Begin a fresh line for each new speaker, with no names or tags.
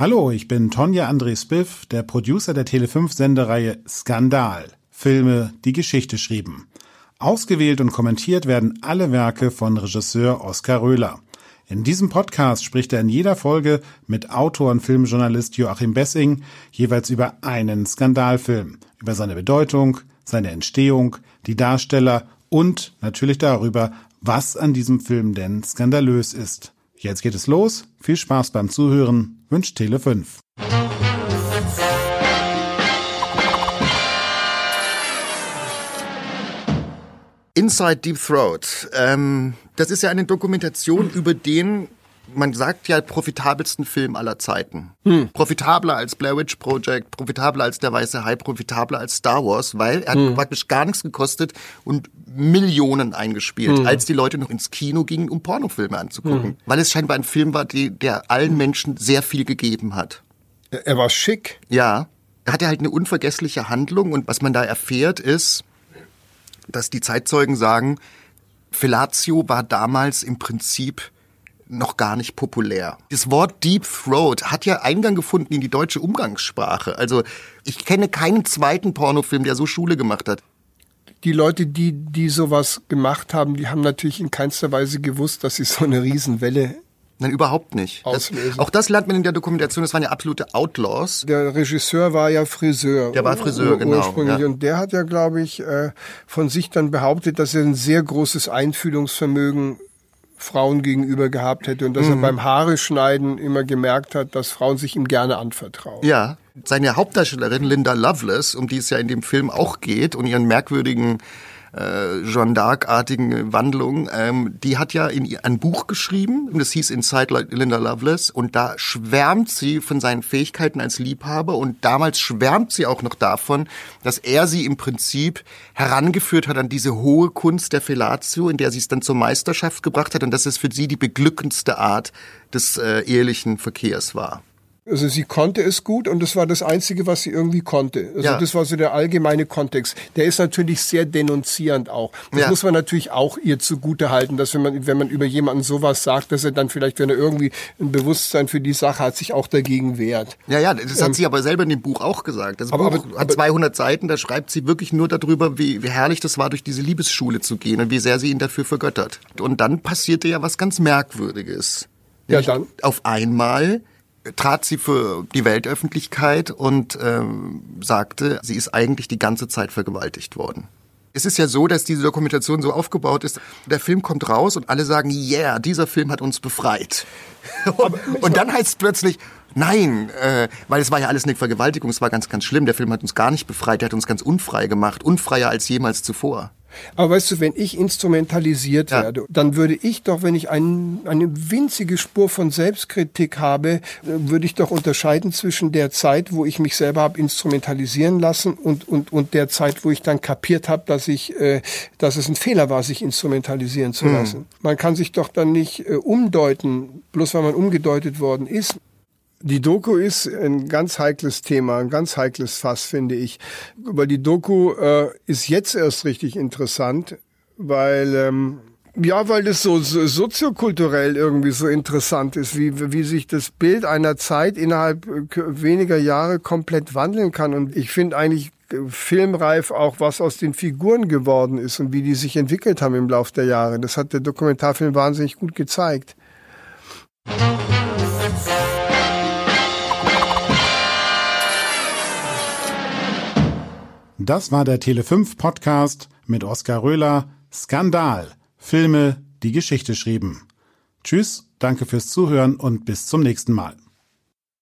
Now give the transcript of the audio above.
Hallo, ich bin Tonja André Spiff, der Producer der Tele5-Sendereihe Skandal. Filme, die Geschichte schrieben. Ausgewählt und kommentiert werden alle Werke von Regisseur Oskar Röhler. In diesem Podcast spricht er in jeder Folge mit Autor und Filmjournalist Joachim Bessing jeweils über einen Skandalfilm, über seine Bedeutung, seine Entstehung, die Darsteller und natürlich darüber, was an diesem Film denn skandalös ist. Jetzt geht es los. Viel Spaß beim Zuhören. Wünscht Tele5.
Inside Deep Throat. Ähm, das ist ja eine Dokumentation über den man sagt ja, profitabelsten Film aller Zeiten. Hm. Profitabler als Blair Witch Project, profitabler als Der Weiße Hai, profitabler als Star Wars, weil er hm. hat praktisch gar nichts gekostet und Millionen eingespielt, hm. als die Leute noch ins Kino gingen, um Pornofilme anzugucken. Hm. Weil es scheinbar ein Film war, die, der allen Menschen sehr viel gegeben hat.
Er war schick.
Ja. Er hatte halt eine unvergessliche Handlung und was man da erfährt ist, dass die Zeitzeugen sagen, Fellatio war damals im Prinzip noch gar nicht populär. Das Wort Deep Throat hat ja Eingang gefunden in die deutsche Umgangssprache. Also ich kenne keinen zweiten Pornofilm, der so Schule gemacht hat.
Die Leute, die, die sowas gemacht haben, die haben natürlich in keinster Weise gewusst, dass sie so eine Riesenwelle
Nein, überhaupt nicht. Das, auch das lernt man in der Dokumentation, das waren ja absolute Outlaws.
Der Regisseur war ja Friseur.
Der war Friseur, genau.
Ursprünglich. Ja. Und der hat ja, glaube ich, äh, von sich dann behauptet, dass er ein sehr großes Einfühlungsvermögen Frauen gegenüber gehabt hätte und dass mhm. er beim Haare schneiden immer gemerkt hat, dass Frauen sich ihm gerne anvertrauen.
Ja, seine Hauptdarstellerin Linda Loveless, um die es ja in dem Film auch geht und ihren merkwürdigen äh, Jeanne d'Arc-artigen Wandlung, ähm, die hat ja in, ein Buch geschrieben, das hieß Inside Linda Loveless, und da schwärmt sie von seinen Fähigkeiten als Liebhaber und damals schwärmt sie auch noch davon, dass er sie im Prinzip herangeführt hat an diese hohe Kunst der Fellatio, in der sie es dann zur Meisterschaft gebracht hat und dass es für sie die beglückendste Art des äh, ehelichen Verkehrs war.
Also sie konnte es gut und das war das Einzige, was sie irgendwie konnte. Also ja. das war so der allgemeine Kontext. Der ist natürlich sehr denunzierend auch. Das ja. muss man natürlich auch ihr zugute halten, dass wenn man, wenn man über jemanden sowas sagt, dass er dann vielleicht, wenn er irgendwie ein Bewusstsein für die Sache hat, sich auch dagegen wehrt.
Ja, ja, das hat ähm, sie aber selber in dem Buch auch gesagt. Das aber, Buch aber, hat 200 Seiten, da schreibt sie wirklich nur darüber, wie, wie herrlich das war, durch diese Liebesschule zu gehen und wie sehr sie ihn dafür vergöttert. Und dann passierte ja was ganz Merkwürdiges. Ja, dann. Auf einmal trat sie für die Weltöffentlichkeit und ähm, sagte, sie ist eigentlich die ganze Zeit vergewaltigt worden. Es ist ja so, dass diese Dokumentation so aufgebaut ist, der Film kommt raus und alle sagen, yeah, dieser Film hat uns befreit. und, dann heißt es plötzlich, nein, äh, weil es war ja alles eine Vergewaltigung, es war ganz, ganz schlimm. Der Film hat uns gar nicht befreit, der hat uns ganz unfrei gemacht, unfreier als jemals zuvor.
Aber weißt du, wenn ich instrumentalisiert ja. werde, dann würde ich doch, wenn ich ein, eine winzige Spur von Selbstkritik habe, würde ich doch unterscheiden zwischen der Zeit, wo ich mich selber habe instrumentalisieren lassen und, und, und der Zeit, wo ich dann kapiert habe, dass ich, äh, dass es ein Fehler war, sich instrumentalisieren zu hm. lassen. Mhm. Man kann sich doch dann nicht äh, umdeuten, bloß weil man umgedeutet worden ist. Die Doku ist ein ganz heikles Thema, ein ganz heikles Fass, finde ich. Weil die Doku äh, ist jetzt erst richtig interessant, weil ähm, ja, weil das so, so soziokulturell irgendwie so interessant ist, wie, wie sich das Bild einer Zeit innerhalb weniger Jahre komplett wandeln kann. Und ich finde eigentlich filmreif auch, was aus den Figuren geworden ist und wie die sich entwickelt haben im Laufe der Jahre. Das hat der Dokumentarfilm wahnsinnig gut gezeigt.
Das war der Tele5 Podcast mit Oskar Röhler. Skandal. Filme, die Geschichte schrieben. Tschüss, danke fürs Zuhören und bis zum nächsten Mal.